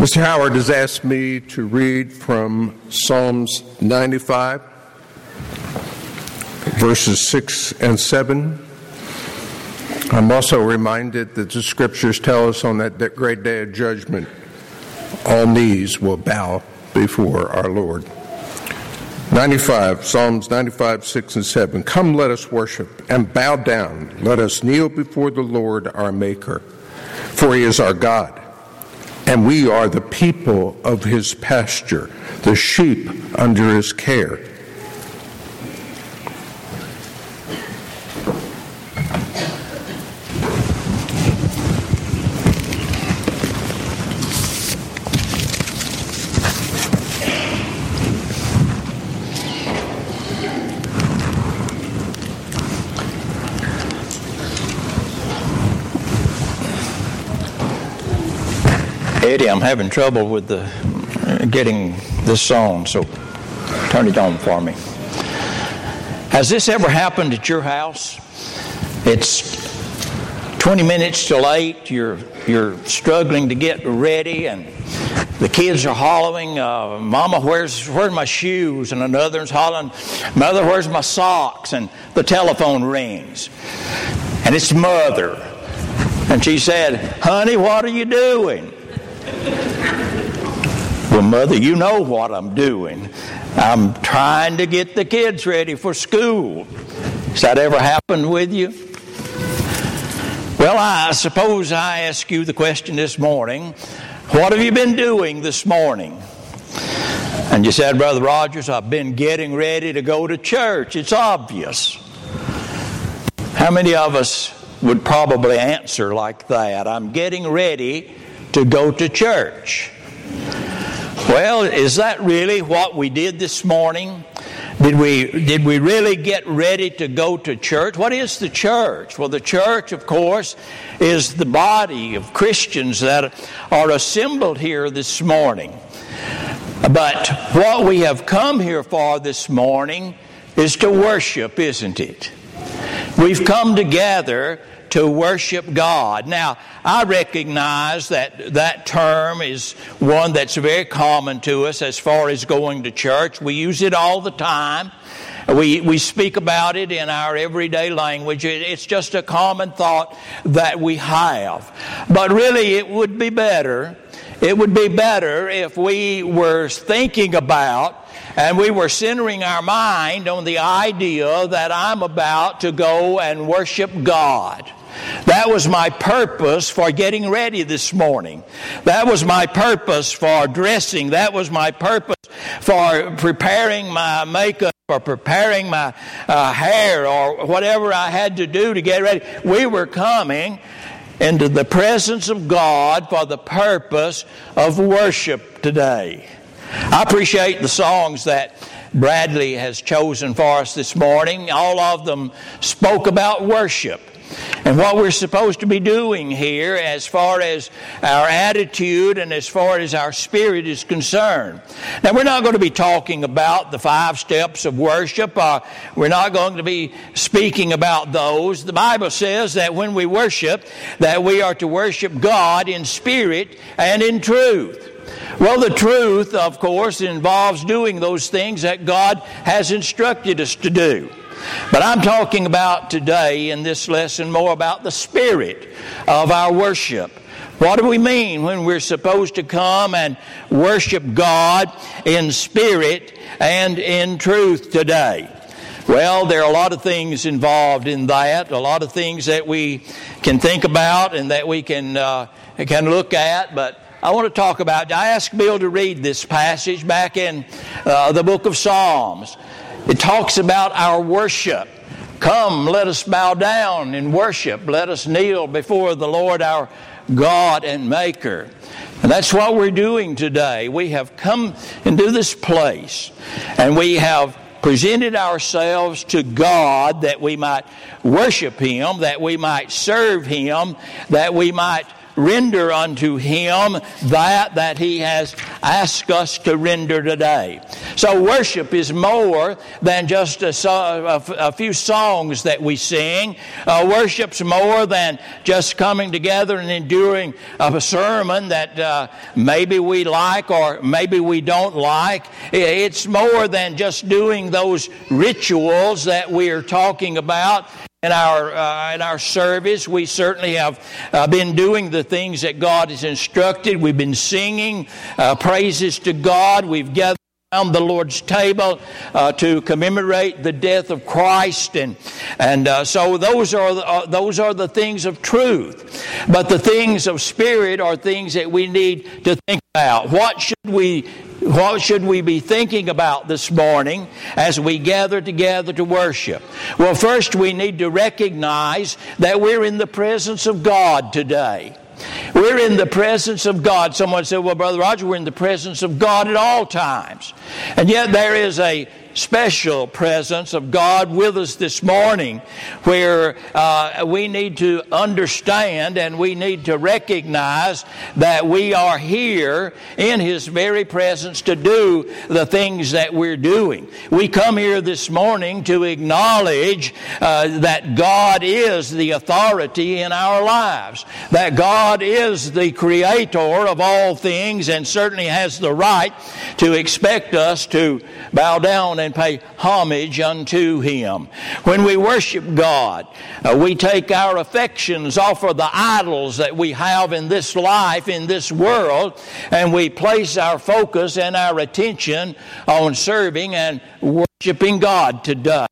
Mr. Howard has asked me to read from Psalms 95, verses 6 and 7. I'm also reminded that the scriptures tell us on that, that great day of judgment, all knees will bow before our Lord. 95, Psalms 95, 6 and 7. Come, let us worship and bow down. Let us kneel before the Lord our Maker, for he is our God, and we are the people of his pasture, the sheep under his care. Eddie, I'm having trouble with the getting this song, so turn it on for me. Has this ever happened at your house? It's 20 minutes till 8, you're, you're struggling to get ready, and the kids are hollering, uh, Mama, where's, where's my shoes? And another one's hollering, Mother, where's my socks? And the telephone rings. And it's Mother. And she said, Honey, what are you doing? Well, Mother, you know what I'm doing. I'm trying to get the kids ready for school. Has that ever happened with you? Well, I suppose I ask you the question this morning what have you been doing this morning? And you said, Brother Rogers, I've been getting ready to go to church. It's obvious. How many of us would probably answer like that? I'm getting ready to go to church. Well, is that really what we did this morning? Did we, did we really get ready to go to church? What is the church? Well, the church, of course, is the body of Christians that are assembled here this morning. But what we have come here for this morning is to worship, isn't it? We've come together to worship God. Now, I recognize that that term is one that's very common to us as far as going to church. We use it all the time. We, we speak about it in our everyday language. It, it's just a common thought that we have. But really, it would be better. It would be better if we were thinking about and we were centering our mind on the idea that I'm about to go and worship God. That was my purpose for getting ready this morning. That was my purpose for dressing. That was my purpose for preparing my makeup or preparing my uh, hair or whatever I had to do to get ready. We were coming into the presence of God for the purpose of worship today. I appreciate the songs that Bradley has chosen for us this morning. All of them spoke about worship and what we're supposed to be doing here as far as our attitude and as far as our spirit is concerned. Now, we're not going to be talking about the five steps of worship. Uh, we're not going to be speaking about those. The Bible says that when we worship, that we are to worship God in spirit and in truth. Well, the truth, of course, involves doing those things that God has instructed us to do. But I'm talking about today in this lesson more about the spirit of our worship. What do we mean when we're supposed to come and worship God in spirit and in truth today? Well, there are a lot of things involved in that, a lot of things that we can think about and that we can, uh, can look at, but I want to talk about. I asked Bill to read this passage back in uh, the book of Psalms. It talks about our worship. Come, let us bow down and worship. Let us kneel before the Lord our God and Maker. And that's what we're doing today. We have come into this place and we have presented ourselves to God that we might worship Him, that we might serve Him, that we might render unto Him that that He has asked us to render today. So worship is more than just a, a, few songs that we sing. Uh, worship's more than just coming together and enduring a sermon that uh, maybe we like or maybe we don't like. It's more than just doing those rituals that we are talking about in our uh, in our service. We certainly have uh, been doing the things that God has instructed. We've been singing uh, praises to God. We've gathered around the Lord's table uh, to commemorate the death of Christ, and and uh, so those are the, uh, those are the things of truth. But the things of spirit are things that we need to think about. What should we what should we be thinking about this morning as we gather together to worship? Well, first we need to recognize that we're in the presence of God today. We're in the presence of God. Someone said, Well, Brother Roger, we're in the presence of God at all times. And yet there is a special presence of God with us this morning where uh, we need to understand and we need to recognize that we are here in His very presence to do the things that we're doing. We come here this morning to acknowledge uh, that God is the authority in our lives, that God is the creator of all things and certainly has the right to expect us to bow down and pay homage unto Him. When we worship God, uh, we take our affections off of the idols that we have in this life, in this world, and we place our focus and our attention on serving and worshiping God today.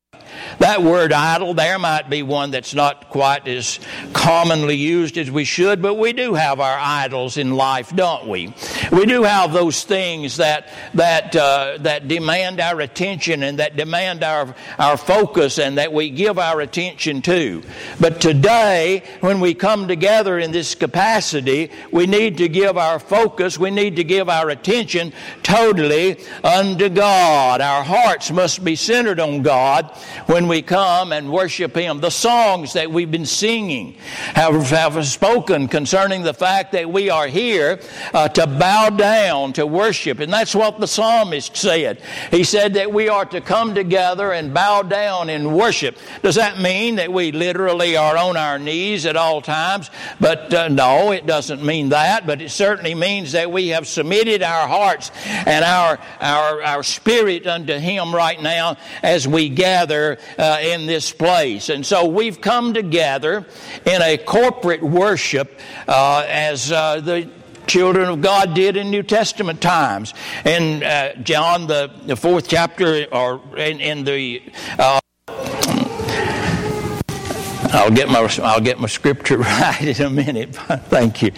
That word idol there might be one that's not quite as commonly used as we should, but we do have our idols in life, don't we? We do have those things that that uh, that demand our attention and that demand our our focus and that we give our attention to. But today, when we come together in this capacity, we need to give our focus, we need to give our attention totally unto God. Our hearts must be centered on God when we come and worship Him. The songs that we've been singing have, have spoken concerning the fact that we are here uh, to bow down, to worship. And that's what the psalmist said. He said that we are to come together and bow down and worship. Does that mean that we literally are on our knees at all times? But uh, no, it doesn't mean that. But it certainly means that we have submitted our hearts and our, our, our spirit unto Him right now as we gather uh, in this place. And so we've come together in a corporate worship uh, as uh, the children of God did in New Testament times. In uh, John, the, the fourth chapter, or in, in the uh, I'll get my I'll get my scripture right in a minute. Thank you.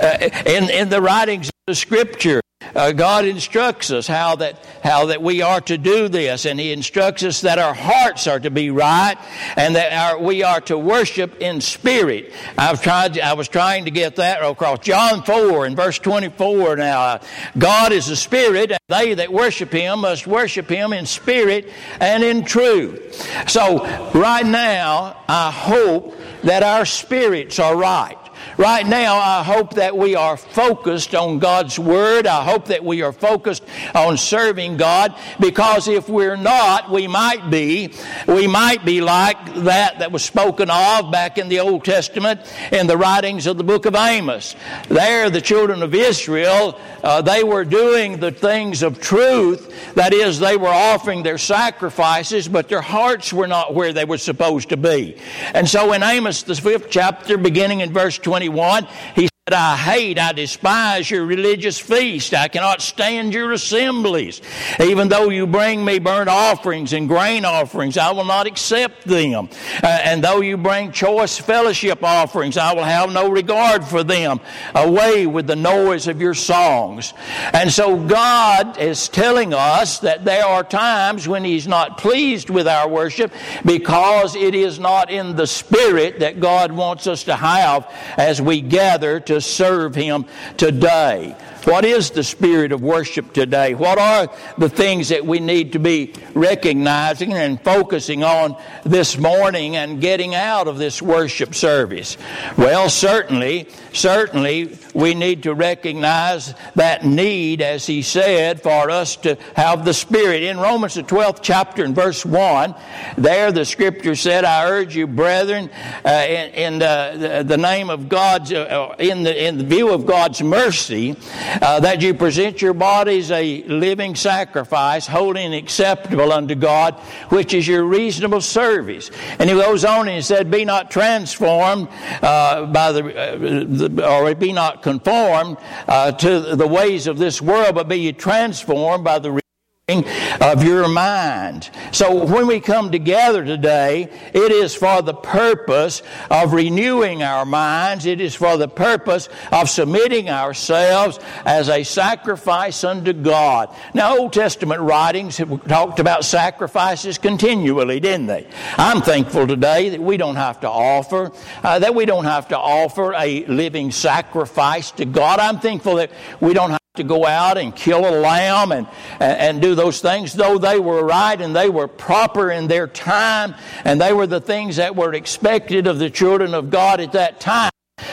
Uh, in in the writings of the scripture, uh, God instructs us how that, how that we are to do this, and He instructs us that our hearts are to be right and that our, we are to worship in spirit. I've tried, I was trying to get that across. John 4 and verse 24 now. God is a spirit, and they that worship Him must worship Him in spirit and in truth. So, right now, I hope that our spirits are right. Right now, I hope that we are focused on God's Word. I hope that we are focused on serving God because if we're not, we might be. We might be like that that was spoken of back in the Old Testament in the writings of the book of Amos. There, the children of Israel, uh, they were doing the things of truth. That is, they were offering their sacrifices, but their hearts were not where they were supposed to be. And so in Amos, the fifth chapter, beginning in verse 20, 21, he I hate, I despise your religious feast. I cannot stand your assemblies. Even though you bring me burnt offerings and grain offerings, I will not accept them. Uh, and though you bring choice fellowship offerings, I will have no regard for them. Away with the noise of your songs. And so God is telling us that there are times when He's not pleased with our worship because it is not in the spirit that God wants us to have as we gather to serve Him today. What is the spirit of worship today? What are the things that we need to be recognizing and focusing on this morning and getting out of this worship service? Well, certainly, certainly we need to recognize that need, as he said, for us to have the Spirit. In Romans, the 12th chapter, and verse 1, there the scripture said, I urge you, brethren, uh, in, in the, the, name of God's, uh, in, the, in the view of God's mercy, uh, that you present your bodies a living sacrifice, holy and acceptable unto God, which is your reasonable service. And he goes on and he said, Be not transformed uh, by the, uh, the, or be not conformed uh, to the ways of this world, but be ye transformed by the of your mind. So when we come together today, it is for the purpose of renewing our minds. It is for the purpose of submitting ourselves as a sacrifice unto God. Now, Old Testament writings have talked about sacrifices continually, didn't they? I'm thankful today that we don't have to offer, uh, that we don't have to offer a living sacrifice to God. I'm thankful that we don't have to go out and kill a lamb and, and do those things, though they were right and they were proper in their time and they were the things that were expected of the children of God at that time.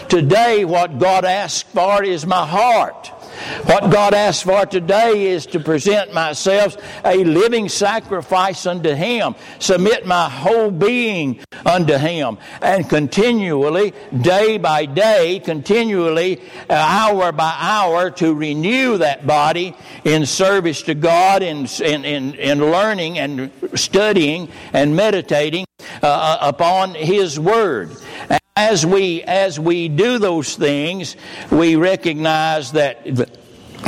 Today, what God asks for is my heart. What God asks for today is to present myself a living sacrifice unto Him, submit my whole being unto Him, and continually, day by day, continually, uh, hour by hour, to renew that body in service to God, in, in, in, in learning and studying and meditating uh, uh upon His Word as we as we do those things, we recognize that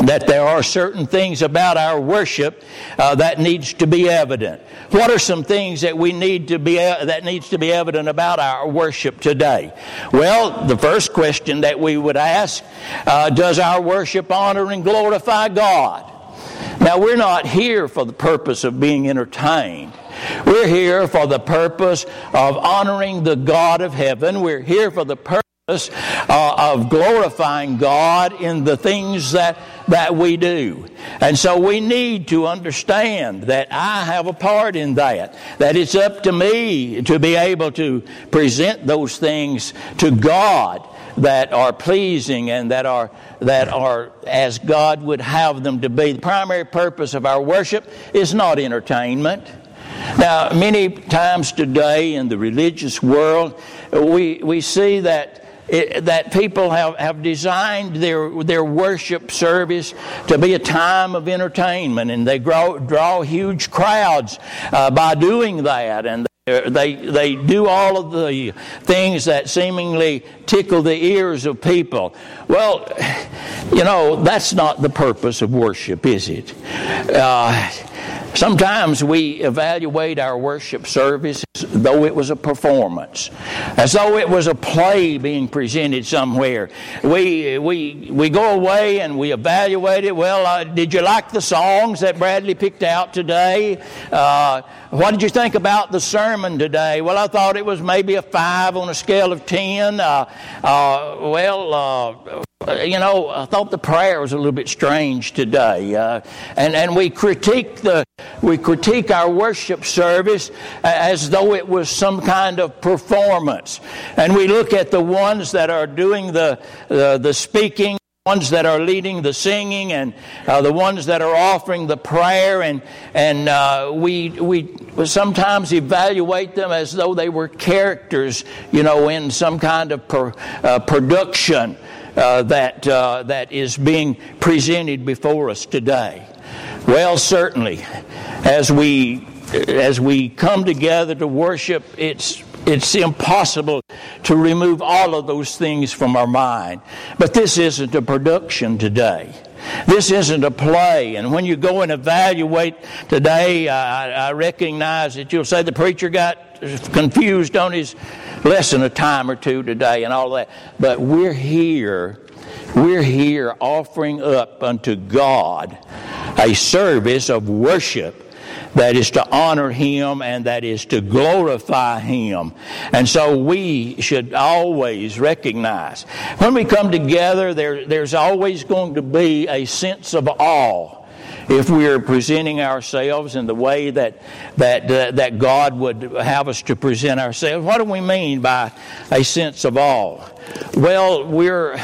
that there are certain things about our worship uh, that needs to be evident. What are some things that we need to be uh, that needs to be evident about our worship today? Well, the first question that we would ask: uh, Does our worship honor and glorify God? Now, we're not here for the purpose of being entertained. We're here for the purpose of honoring the God of heaven. We're here for the purpose uh, of glorifying God in the things that, that we do. And so we need to understand that I have a part in that, that it's up to me to be able to present those things to God that are pleasing and that are that are as God would have them to be. The primary purpose of our worship is not entertainment. Now, many times today in the religious world, we, we see that it, that people have, have designed their, their worship service to be a time of entertainment, and they grow, draw huge crowds uh, by doing that. And they, they do all of the things that seemingly tickle the ears of people. Well, you know, that's not the purpose of worship, is it? Uh, Sometimes we evaluate our worship service as though it was a performance, as though it was a play being presented somewhere. We, we, we go away and we evaluate it. Well, uh, did you like the songs that Bradley picked out today? Uh, what did you think about the sermon today? Well, I thought it was maybe a five on a scale of ten. Uh, uh well, uh, you know, I thought the prayer was a little bit strange today, uh, and and we critique the we critique our worship service as though it was some kind of performance, and we look at the ones that are doing the the speaking ones that are leading the singing and uh, the ones that are offering the prayer and and uh, we we sometimes evaluate them as though they were characters you know in some kind of per, uh, production uh, that uh, that is being presented before us today. Well certainly as we as we come together to worship it's it's impossible to remove all of those things from our mind. But this isn't a production today. This isn't a play. And when you go and evaluate today, I, I recognize that you'll say the preacher got confused on his lesson a time or two today and all that. But we're here, we're here offering up unto God a service of worship that is to honor Him and that is to glorify Him. And so we should always recognize when we come together, there, there's always going to be a sense of awe if we are presenting ourselves in the way that, that, uh, that God would have us to present ourselves. What do we mean by a sense of awe? Well, we're,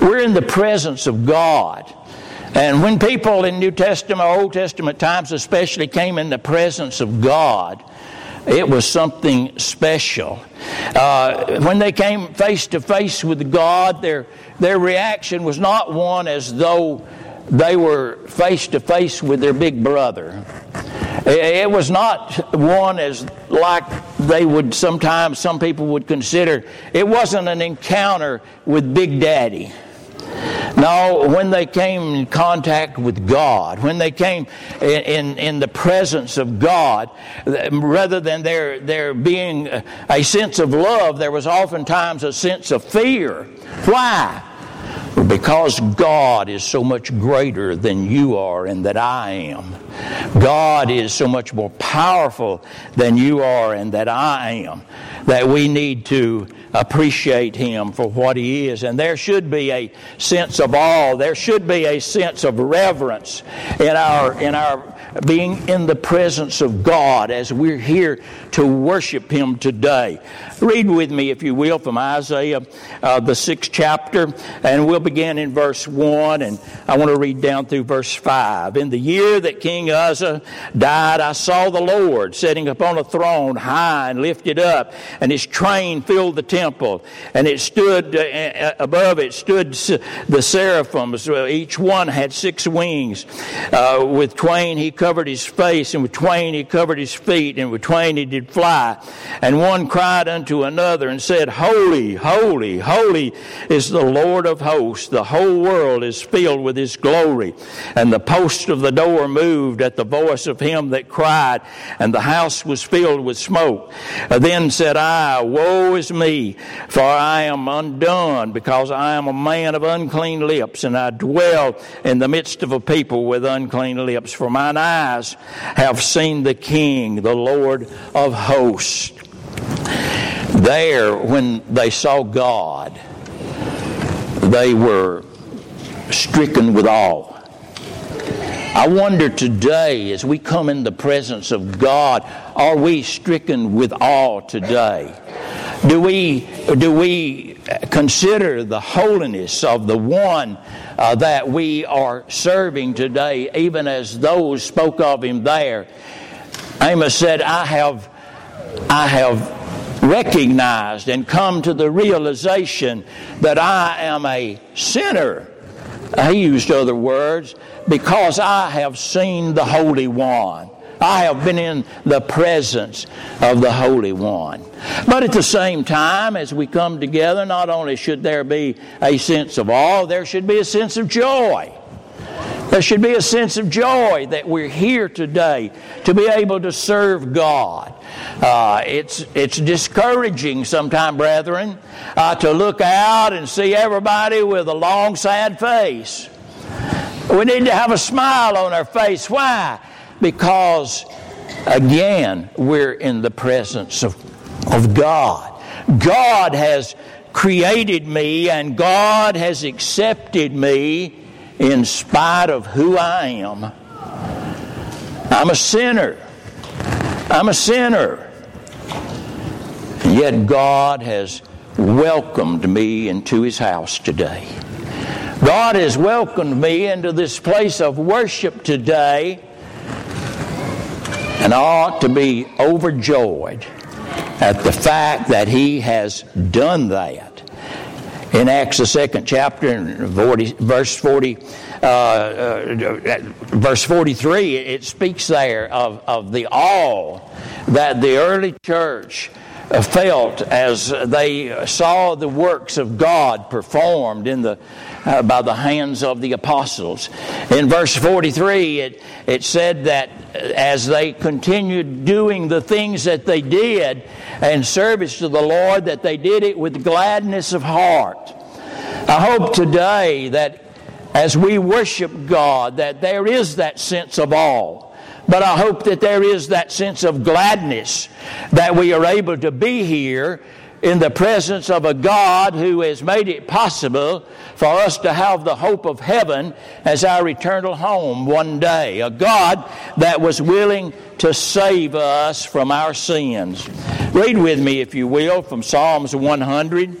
we're in the presence of God. And when people in New Testament, Old Testament times especially, came in the presence of God, it was something special. Uh, when they came face to face with God, their, their reaction was not one as though they were face to face with their big brother. It was not one as like they would sometimes, some people would consider, it wasn't an encounter with Big Daddy. No, when they came in contact with God, when they came in, in, in, the presence of God, rather than there, there being a sense of love, there was oftentimes a sense of fear. Why? Because God is so much greater than you are and that I am. God is so much more powerful than you are and that I am. That we need to appreciate Him for what He is. And there should be a sense of awe. There should be a sense of reverence in our, in our being in the presence of God as we're here to worship Him today. Read with me, if you will, from Isaiah, uh, the sixth chapter, and we'll begin in verse 1, and I want to read down through verse 5. In the year that King Uzziah died, I saw the Lord sitting upon a throne high and lifted up, and his train filled the temple, and it stood uh, uh above it stood the seraphims. Each one had six wings. Uh, with twain he covered his face, and with twain he covered his feet, and with twain he did fly. And one cried unto another and said, Holy, holy, holy is the Lord of hosts. The whole world is filled with his glory. And the post of the door moved at the voice of him that cried, and the house was filled with smoke. Then said I, Woe is me, for I am undone, because I am a man of unclean lips, and I dwell in the midst of a people with unclean lips. For mine eyes have seen the King, the Lord of hosts. There, when they saw God, they were stricken with awe. I wonder today, as we come in the presence of God, are we stricken with awe today? Do we, do we consider the holiness of the one uh, that we are serving today, even as those spoke of him there? Amos said, I have, I have recognized and come to the realization that I am a sinner. He used other words, because I have seen the Holy One. I have been in the presence of the Holy One. But at the same time, as we come together, not only should there be a sense of awe, there should be a sense of joy. There should be a sense of joy that we're here today to be able to serve God. Uh, it's, it's discouraging sometimes, brethren, uh, to look out and see everybody with a long, sad face. We need to have a smile on our face. Why? Because, again, we're in the presence of, of God. God has created me and God has accepted me in spite of who I am. I'm a sinner. I'm a sinner. Yet God has welcomed me into His house today. God has welcomed me into this place of worship today, and ought to be overjoyed at the fact that He has done that. In Acts, the second chapter, 40, verse 40, uh, uh, verse 43, it speaks there of, of the awe that the early church felt as they saw the works of God performed in the, uh, by the hands of the apostles. In verse 43, it, it said that as they continued doing the things that they did in service to the Lord, that they did it with gladness of heart. I hope today that as we worship God, that there is that sense of awe but I hope that there is that sense of gladness that we are able to be here in the presence of a God who has made it possible for us to have the hope of heaven as our eternal home one day. A God that was willing to save us from our sins. Read with me, if you will, from Psalms 100.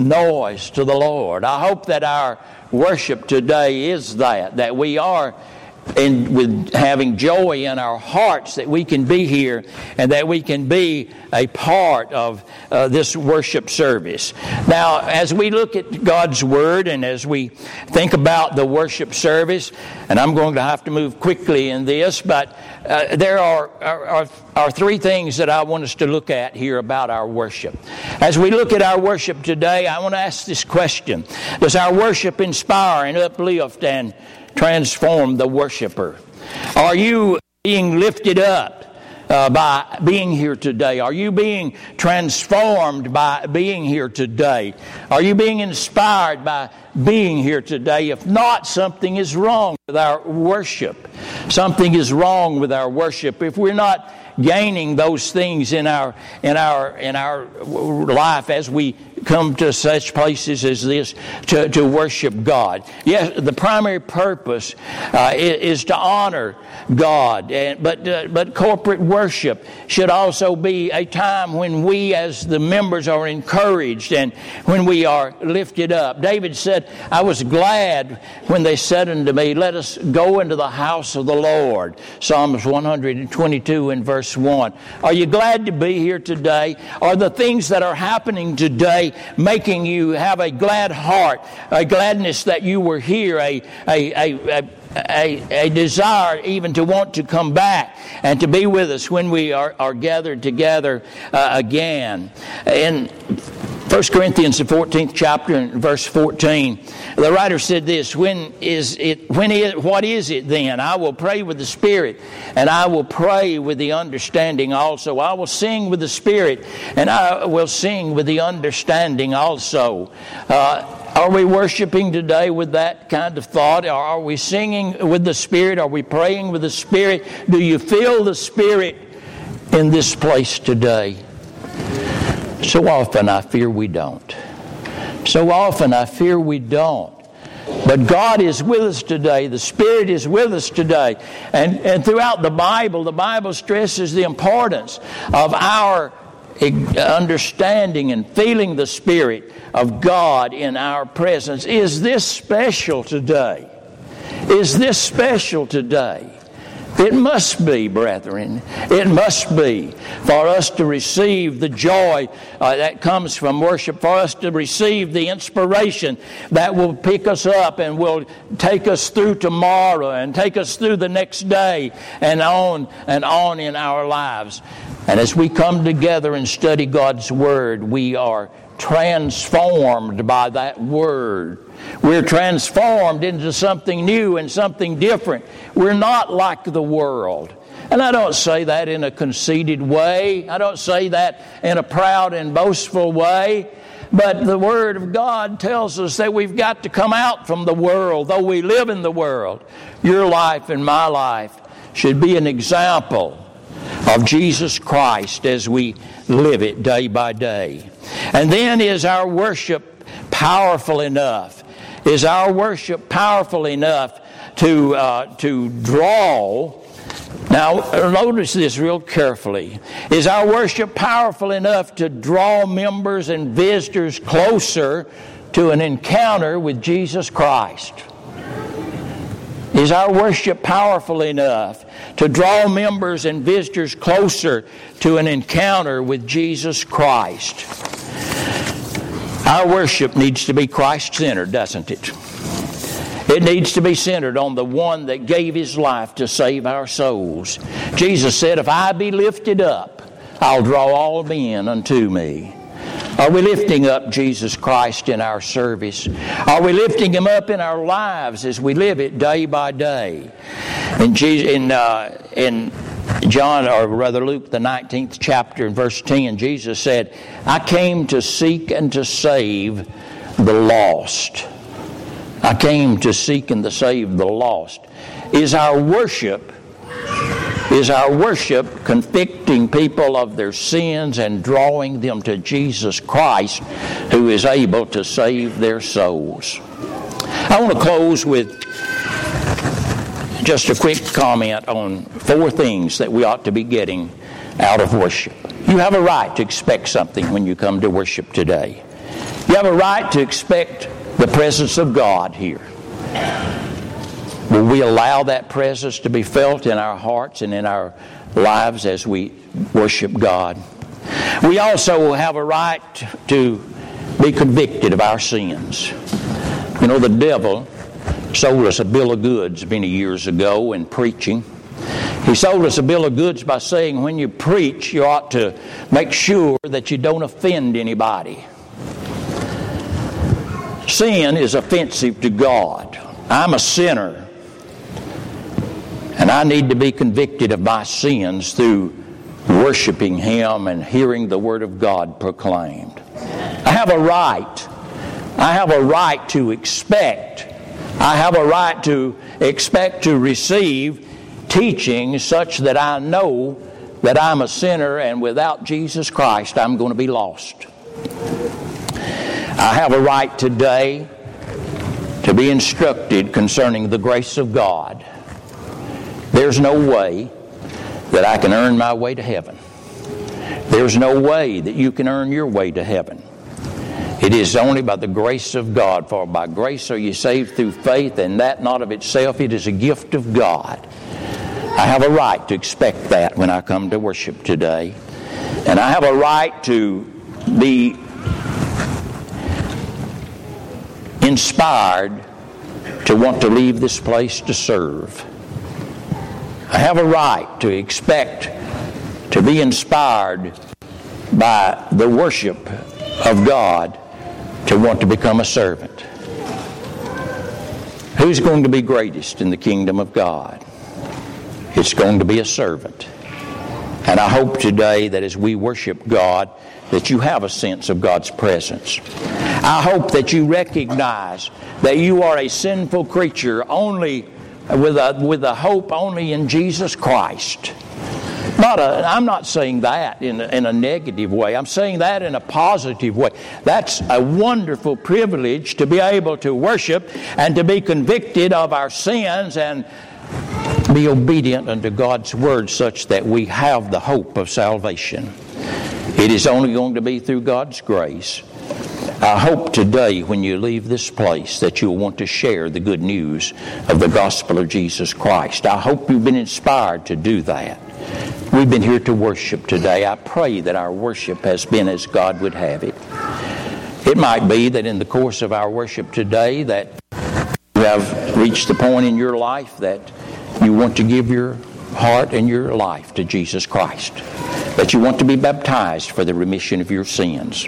noise to the Lord. I hope that our worship today is that, that we are in, with having joy in our hearts that we can be here and that we can be a part of uh, this worship service. Now, as we look at God's Word and as we think about the worship service, and I'm going to have to move quickly in this, but uh, there are, are, are, three things that I want us to look at here about our worship. As we look at our worship today, I want to ask this question Does our worship inspire and uplift and transform the worshiper? Are you being lifted up? Uh, by being here today? Are you being transformed by being here today? Are you being inspired by being here today? If not, something is wrong with our worship. Something is wrong with our worship. If we're not gaining those things in our in our in our life as we come to such places as this to, to worship God. Yes, the primary purpose uh, is, is, to honor God, and, but uh, but corporate worship should also be a time when we, as the members, are encouraged and when we are lifted up. David said, "I was glad when they said unto me, Let us go into the house of the Lord." Psalms 122 and verse one. Are you glad to be here today? Are the things that are happening today making you have a glad heart, a gladness that you were here, a, a, a, a, a, desire even to want to come back and to be with us when we are, are gathered together uh, again. In 1 Corinthians, the 14th chapter, and verse 14, the writer said this When is it, when is, what is it then? I will pray with the Spirit, and I will pray with the understanding also. I will sing with the Spirit, and I will sing with the understanding also. Uh, are we worshiping today with that kind of thought? Are we singing with the Spirit? Are we praying with the Spirit? Do you feel the Spirit in this place today? So often I fear we don't. So often I fear we don't. But God is with us today. The Spirit is with us today. And, and throughout the Bible, the Bible stresses the importance of our understanding and feeling the Spirit of God in our presence. Is this special today? Is this special today? It must be, brethren. It must be for us to receive the joy uh, that comes from worship, for us to receive the inspiration that will pick us up and will take us through tomorrow and take us through the next day and on and on in our lives. And as we come together and study God's Word, we are transformed by that Word. We're transformed into something new and something different. We're not like the world. And I don't say that in a conceited way. I don't say that in a proud and boastful way. But the Word of God tells us that we've got to come out from the world, though we live in the world. Your life and my life should be an example of Jesus Christ as we live it day by day. And then is our worship powerful enough is our worship powerful enough to, uh, to draw? Now, notice this real carefully. Is our worship powerful enough to draw members and visitors closer to an encounter with Jesus Christ? Is our worship powerful enough to draw members and visitors closer to an encounter with Jesus Christ? Our worship needs to be Christ centered, doesn't it? It needs to be centered on the one that gave his life to save our souls. Jesus said, If I be lifted up, I'll draw all men unto me. Are we lifting up Jesus Christ in our service? Are we lifting Him up in our lives as we live it day by day? In, Jesus, in, uh, in John, or rather Luke, the 19th chapter, in verse 10, Jesus said, I came to seek and to save the lost. I came to seek and to save the lost. Is our worship is our worship convicting people of their sins and drawing them to Jesus Christ, who is able to save their souls. I want to close with just a quick comment on four things that we ought to be getting out of worship. You have a right to expect something when you come to worship today. You have a right to expect the presence of God here. Will we allow that presence to be felt in our hearts and in our lives as we worship God? We also have a right to be convicted of our sins. You know, the devil sold us a bill of goods many years ago in preaching. He sold us a bill of goods by saying when you preach, you ought to make sure that you don't offend anybody. Sin is offensive to God. I'm a sinner. And I need to be convicted of my sins through worshiping Him and hearing the Word of God proclaimed. I have a right. I have a right to expect. I have a right to expect to receive teaching such that I know that I'm a sinner and without Jesus Christ I'm going to be lost. I have a right today to be instructed concerning the grace of God there's no way that I can earn my way to heaven. There's no way that you can earn your way to heaven. It is only by the grace of God, for by grace are you saved through faith, and that not of itself, it is a gift of God. I have a right to expect that when I come to worship today. And I have a right to be inspired to want to leave this place to serve. I have a right to expect to be inspired by the worship of God to want to become a servant. Who's going to be greatest in the kingdom of God? It's going to be a servant. And I hope today that as we worship God, that you have a sense of God's presence. I hope that you recognize that you are a sinful creature only with a, with a hope only in Jesus Christ. Not a, I'm not saying that in a, in a negative way. I'm saying that in a positive way. That's a wonderful privilege to be able to worship and to be convicted of our sins and be obedient unto God's word such that we have the hope of salvation. It is only going to be through God's grace I hope today when you leave this place that you'll want to share the good news of the gospel of Jesus Christ. I hope you've been inspired to do that. We've been here to worship today. I pray that our worship has been as God would have it. It might be that in the course of our worship today that you have reached the point in your life that you want to give your heart and your life to Jesus Christ. That you want to be baptized for the remission of your sins.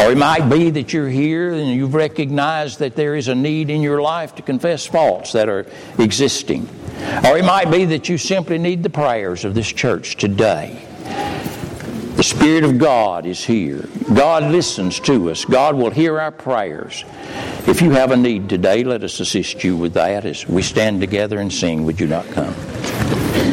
Or it might be that you're here and you've recognized that there is a need in your life to confess faults that are existing. Or it might be that you simply need the prayers of this church today. The Spirit of God is here. God listens to us. God will hear our prayers. If you have a need today, let us assist you with that as we stand together and sing. Would you not come?